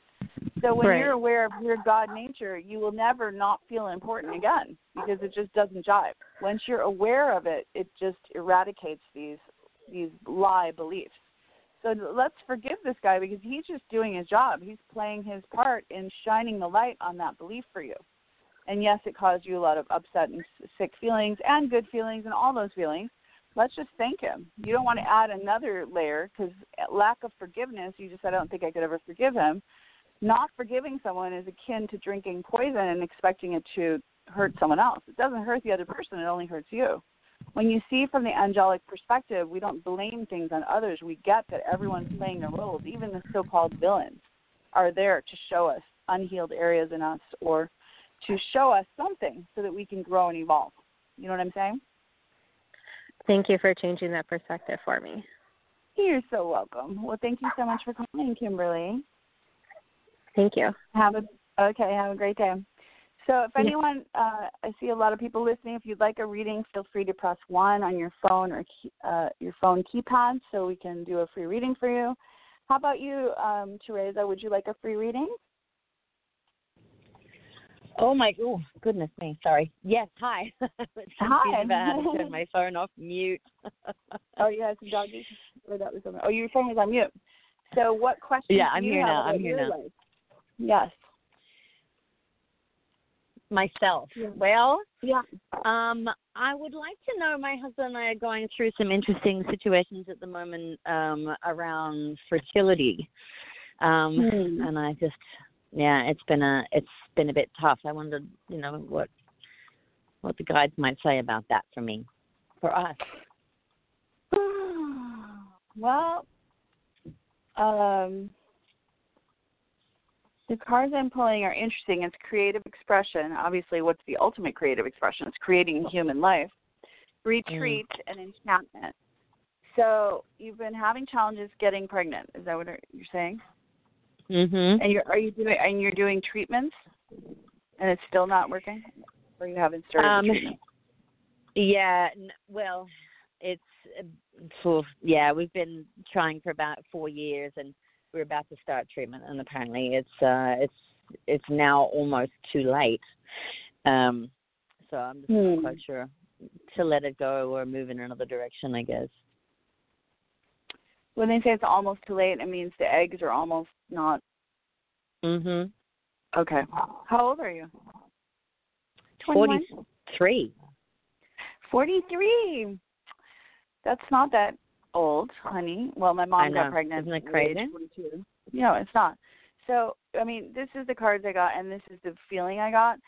So when Right. you're aware of your God nature, you will never not feel important again because it just doesn't jive. Once you're aware of it, it just eradicates these these lie beliefs. So let's forgive this guy because he's just doing his job. He's playing his part in shining the light on that belief for you. And yes, it caused you a lot of upset and sick feelings and good feelings and all those feelings let's just thank him. You don't want to add another layer because lack of forgiveness, you just I don't think I could ever forgive him. Not forgiving someone is akin to drinking poison and expecting it to hurt someone else. It doesn't hurt the other person, it only hurts you. When you see from the angelic perspective, we don't blame things on others. We get that everyone's playing their roles, even the so called villains are there to show us unhealed areas in us or to show us something so that we can grow and evolve. You know what I'm saying? Thank you for changing that perspective for me. You're so welcome. Well, thank you so much for calling, Kimberly. Thank you. Have a okay. Have a great day. So, if anyone, uh, I see a lot of people listening. If you'd like a reading, feel free to press one on your phone or uh, your phone keypad, so we can do a free reading for you. How about you, um, Terasa? Would you like a free reading? Oh my oh goodness me, sorry. Yes, hi. I Hi. how to my phone off mute. Oh, you had some doggies, or that was something. Oh, your phone was on mute. So, what questions? Yeah, I'm here now. I'm here now. life? Yes. Myself. Yeah. Well, Yeah. um, I would like to know. My husband and I are going through some interesting situations at the moment um, around fertility, um, Hmm. and I just, yeah, it's been a it's been a bit tough. I wondered, you know, what what the guides might say about that for me, for us. well, um, the cards I'm pulling are interesting. It's creative expression. Obviously, what's the ultimate creative expression? It's creating human life. Retreat and enchantment. So you've been having challenges getting pregnant. Is that what you're saying? Mhm. And you're are you doing and you're doing treatments, and it's still not working, or you haven't started Um, treatment? Yeah, n- well, it's uh, for yeah, we've been trying for about four years, and we're about to start treatment, and apparently it's uh, it's it's now almost too late. Um, so I'm just not Hmm. quite sure to let it go or move in another direction, I guess. When they say it's almost too late, it means the eggs are almost not Mhm. Okay. How old are you? Forty three. 43. That's not that old, honey. Well, my mom I got pregnant Isn't it at the age crazy? No, it's not. So, I mean, this is the cards I got, and this is the feeling I got.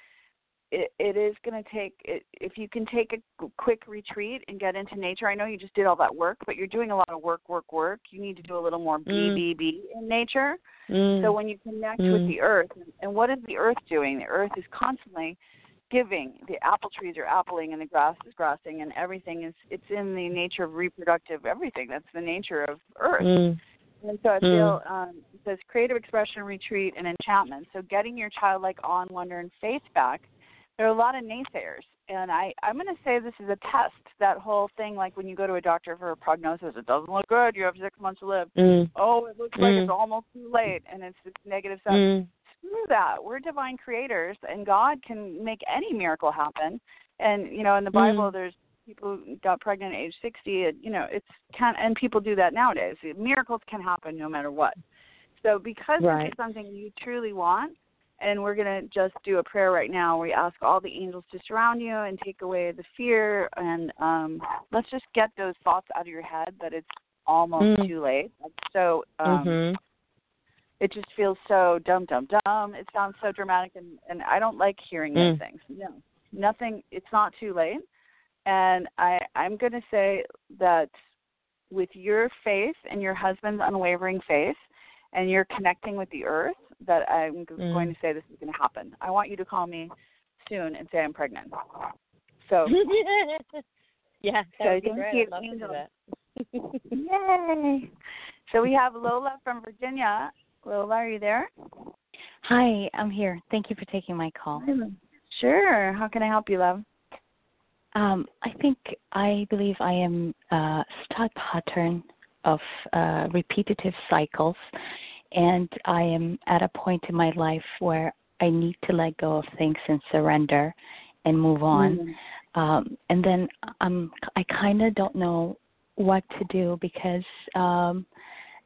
It, it is going to take, it, if you can take a quick retreat and get into nature. I know you just did all that work, but you're doing a lot of work, work, work. You need to do a little more Mm. BBB in nature. Mm. So when you connect Mm. with the earth, and what is the earth doing? The earth is constantly giving. The apple trees are appling, and the grass is grassing, and everything is. It's in the nature of reproductive everything. That's the nature of earth. Mm. And so I Mm. feel um, it says creative expression, retreat, and enchantment. So getting your childlike awe and wonder and faith back. There are a lot of naysayers, and I I'm going to say this is a test. That whole thing, like when you go to a doctor for a prognosis, it doesn't look good. You have six months to live. Mm. Oh, it looks like Mm. it's almost too late, and it's this negative stuff Mm. screw that. We're divine creators, and God can make any miracle happen. And you know, in the Bible, Mm. there's people who got pregnant at age 60. And, you know, it's can and people do that nowadays. Miracles can happen no matter what. So because this Right. is something you truly want, and we're going to just do a prayer right now. We ask all the angels to surround you and take away the fear, and um, let's just get those thoughts out of your head that it's almost Mm. too late. So um, Mhm. it just feels so dumb, dumb, dumb. It sounds so dramatic, and and I don't like hearing those Mm. things. No, nothing. It's not too late, and I I'm going to say that with your faith and your husband's unwavering faith, and you're connecting with the earth, that I'm Mm. going to say this is going to happen. I want you to call me soon and say I'm pregnant. So, yeah, that So would be thank great. you, I'd love to do that. yay! So we have Lola from Virginia. Lola, are you there? Hi, I'm here. Thank you for taking my call. Sure. How can I help you, love? Um, I think I believe I am uh, stuck pattern of uh, repetitive cycles, and I am at a point in my life where I need to let go of things and surrender and move on. Um, and then um, I kind of don't know what to do because um,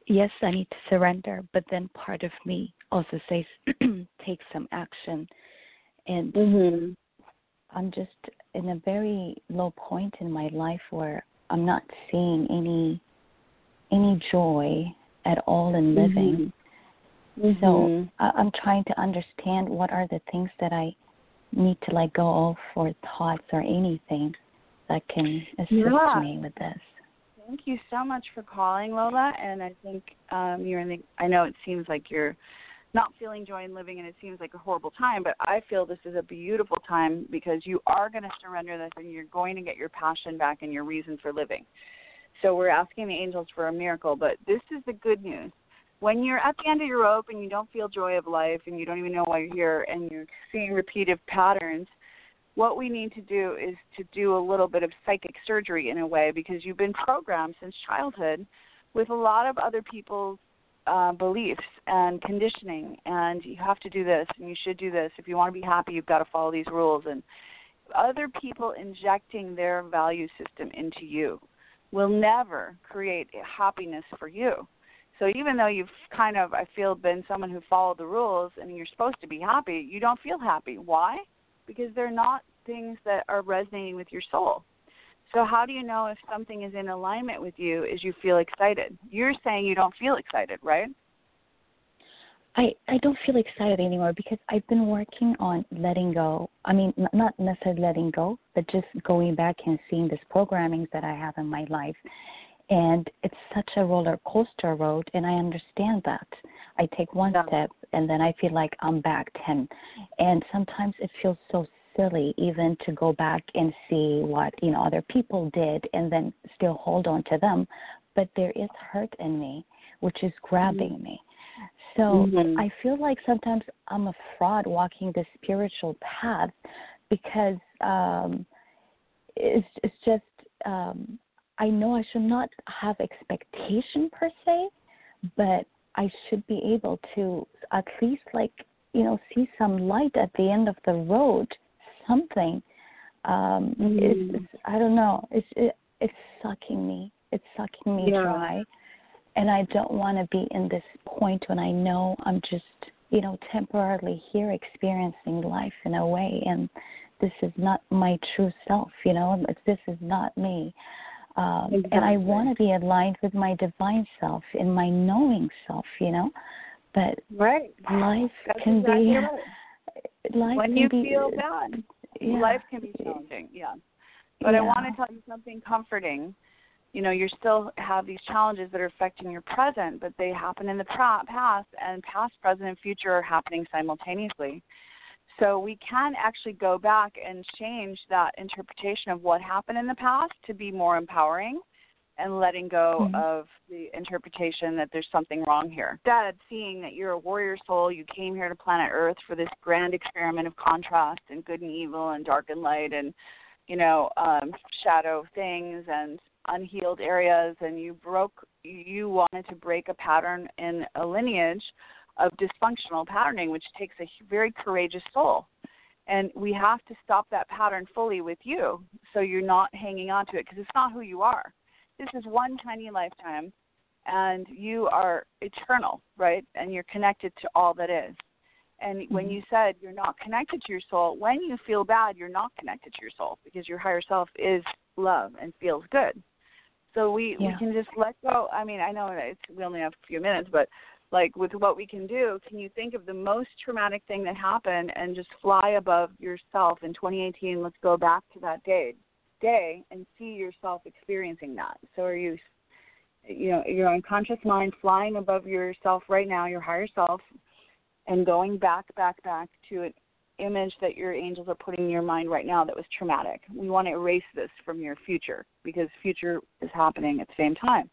yes, I need to surrender, but then part of me also says take some action, and Mm-hmm. I'm just in a very low point in my life where I'm not seeing any any joy at all in living. Mm-hmm. So I, I'm trying to understand what are the things that I need to let go of, or thoughts, or anything that can assist Yeah. me with this. Thank you so much for calling, Lola. And I think um, you're in the. I know it seems like you're not feeling joy in living, and it seems like a horrible time. But I feel this is a beautiful time because you are going to surrender this, and you're going to get your passion back and your reason for living. So we're asking the angels for a miracle. But this is the good news. When you're at the end of your rope and you don't feel joy of life and you don't even know why you're here and you're seeing repeated patterns, what we need to do is to do a little bit of psychic surgery in a way because you've been programmed since childhood with a lot of other people's uh, beliefs and conditioning. And you have to do this and you should do this. If you want to be happy you've got to follow these rules. And other people injecting their value system into you will never create happiness for you so even though you've kind of i feel been someone who followed the rules and you're supposed to be happy you don't feel happy why because they're not things that are resonating with your soul. So how do you know if something is in alignment with you is you feel excited? You're saying you don't feel excited, right? I I don't feel excited anymore because I've been working on letting go. I mean, not necessarily letting go, but just going back and seeing this programming that I have in my life. And it's such a roller coaster road, and I understand that. I take one Yeah. step, and then I feel like I'm back 10. And sometimes it feels so silly even to go back and see what, you know, other people did and then still hold on to them. But there is hurt in me, which is grabbing me. So Mhm. I feel like sometimes I'm a fraud walking the spiritual path because um it's it's just um I know I should not have expectation per se, but I should be able to at least like you know see some light at the end of the road, something. Um, Mhm. it's, it's I don't know. It's it, it's sucking me. It's sucking me Yeah. dry, and I don't want to be in this point when I know I'm just you know temporarily here experiencing life in a way, and this is not my true self. You know, this is not me. Um, and I want to be aligned with my divine self and my knowing self, you know. But Right. life That's can exactly be right. life when you be feel bad. yeah. Life can be challenging, yeah. But I want to tell you something comforting. You know, you still have these challenges that are affecting your present, but they happen in the past, and past, present, and future are happening simultaneously. So we can actually go back and change that interpretation of what happened in the past to be more empowering and letting go Mhm. of the interpretation that there's something wrong here. Dad, seeing that you're a warrior soul, you came here to planet Earth for this grand experiment of contrast and good and evil and dark and light and you know um, shadow things and unhealed areas, and you broke. You wanted to break a pattern in a lineage of dysfunctional patterning, which takes a very courageous soul. And we have to stop that pattern fully with you so you're not hanging on to it because it's not who you are. This is one tiny lifetime and you are eternal, right? And you're connected to all that is. And when Mhm. you said you're not connected to your soul, when you feel bad, you're not connected to your soul because your higher self is love and feels good. So we we can just let go. I mean, I know it's we only have a few minutes, but like with what we can do, can you think of the most traumatic thing that happened and just fly above yourself in 2018? Let's go back to that day, day, and see yourself experiencing that. So are you you know your unconscious mind flying above yourself right now, your higher self, and going back, back, back to an image that your angels are putting in your mind right now that was traumatic. We want to erase this from your future because future is happening at the same time.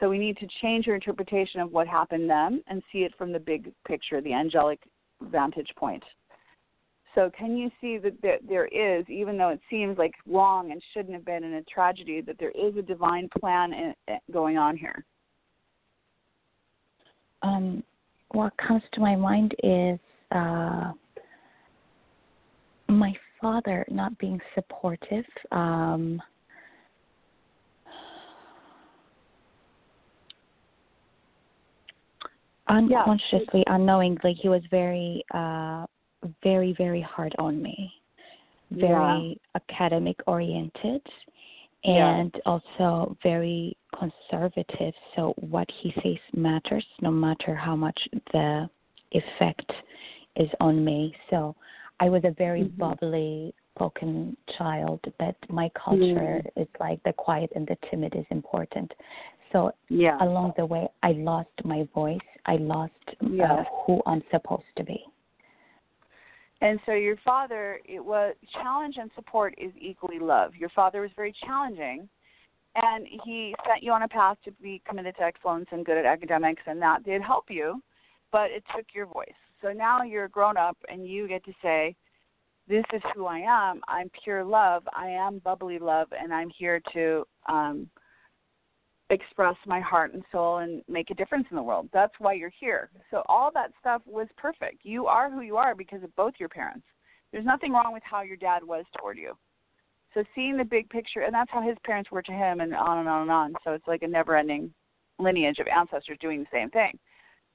So we need to change your interpretation of what happened then and see it from the big picture, the angelic vantage point. So can you see that there is, even though it seems like wrong and shouldn't have been in a tragedy, that there is a divine plan going on here? Um, what comes to my mind is uh, my father not being supportive. Um, unconsciously, yeah. unknowingly, he was very, uh, very, very hard on me. Very yeah. academic oriented, and yeah. also very conservative. So what he says matters, no matter how much the effect is on me. So I was a very mm-hmm. bubbly, spoken child, but my culture mm. is like the quiet and the timid is important. So yeah. along the way, I lost my voice. I lost yes. uh, who I'm supposed to be. And so your father, it was challenge and support is equally love. Your father was very challenging, and he sent you on a path to be committed to excellence and good at academics, and that did help you, but it took your voice. So now you're grown up, and you get to say, "This is who I am. I'm pure love. I am bubbly love, and I'm here to." Um, express my heart and soul and make a difference in the world. That's why you're here. So all that stuff was perfect. You are who you are because of both your parents. There's nothing wrong with how your dad was toward you. So seeing the big picture, and that's how his parents were to him, and on and on and on. So it's like a never-ending lineage of ancestors doing the same thing.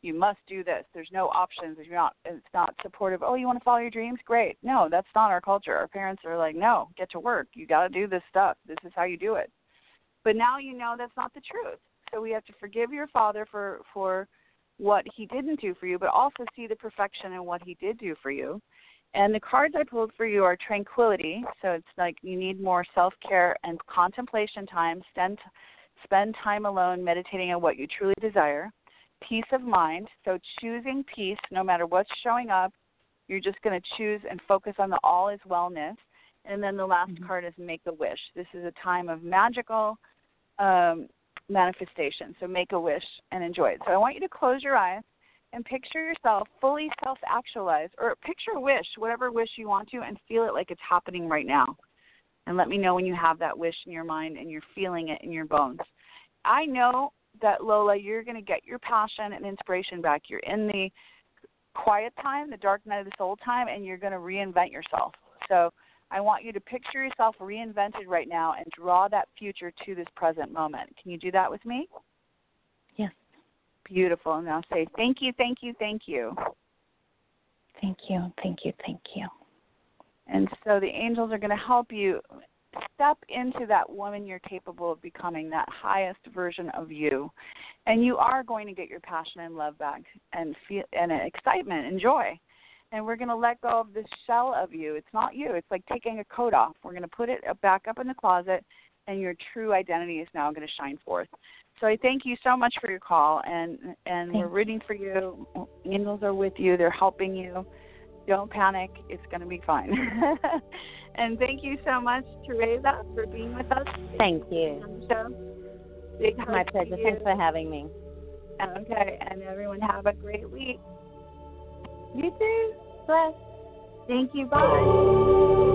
You must do this. There's no options. If you're not, it's not supportive. Oh, you want to follow your dreams? Great. No, that's not our culture. Our parents are like, no, get to work. You got to do this stuff. This is how you do it. But now you know that's not the truth. So we have to forgive your father for for what he didn't do for you, but also see the perfection in what he did do for you. And the cards I pulled for you are tranquility. So it's like you need more self care and contemplation time. Spend spend time alone meditating on what you truly desire. Peace of mind. So choosing peace no matter what's showing up. You're just going to choose and focus on the all is wellness. And then the last mm-hmm. card is make a wish. This is a time of magical um, manifestation. So make a wish and enjoy it. So I want you to close your eyes and picture yourself fully self actualized, or picture a wish, whatever wish you want to, and feel it like it's happening right now. And let me know when you have that wish in your mind and you're feeling it in your bones. I know that, Lola, you're going to get your passion and inspiration back. You're in the quiet time, the dark night of the soul time, and you're going to reinvent yourself. So I want you to picture yourself reinvented right now and draw that future to this present moment. Can you do that with me? Yes. Beautiful. And I'll say thank you, thank you, thank you. Thank you, thank you, thank you. And so the angels are going to help you step into that woman you're capable of becoming, that highest version of you. And you are going to get your passion and love back and feel and excitement and joy and we're going to let go of this shell of you. It's not you. It's like taking a coat off. We're going to put it back up in the closet, and your true identity is now going to shine forth. So I thank you so much for your call, and and we're rooting for you. Angels are with you. They're helping you. Don't panic. It's going to be fine. and thank you so much, Terasa, for being with us. Thank you. Big My pleasure. Thanks for having me. Okay, and everyone have a great week. You too. Bless. Thank you. Bye.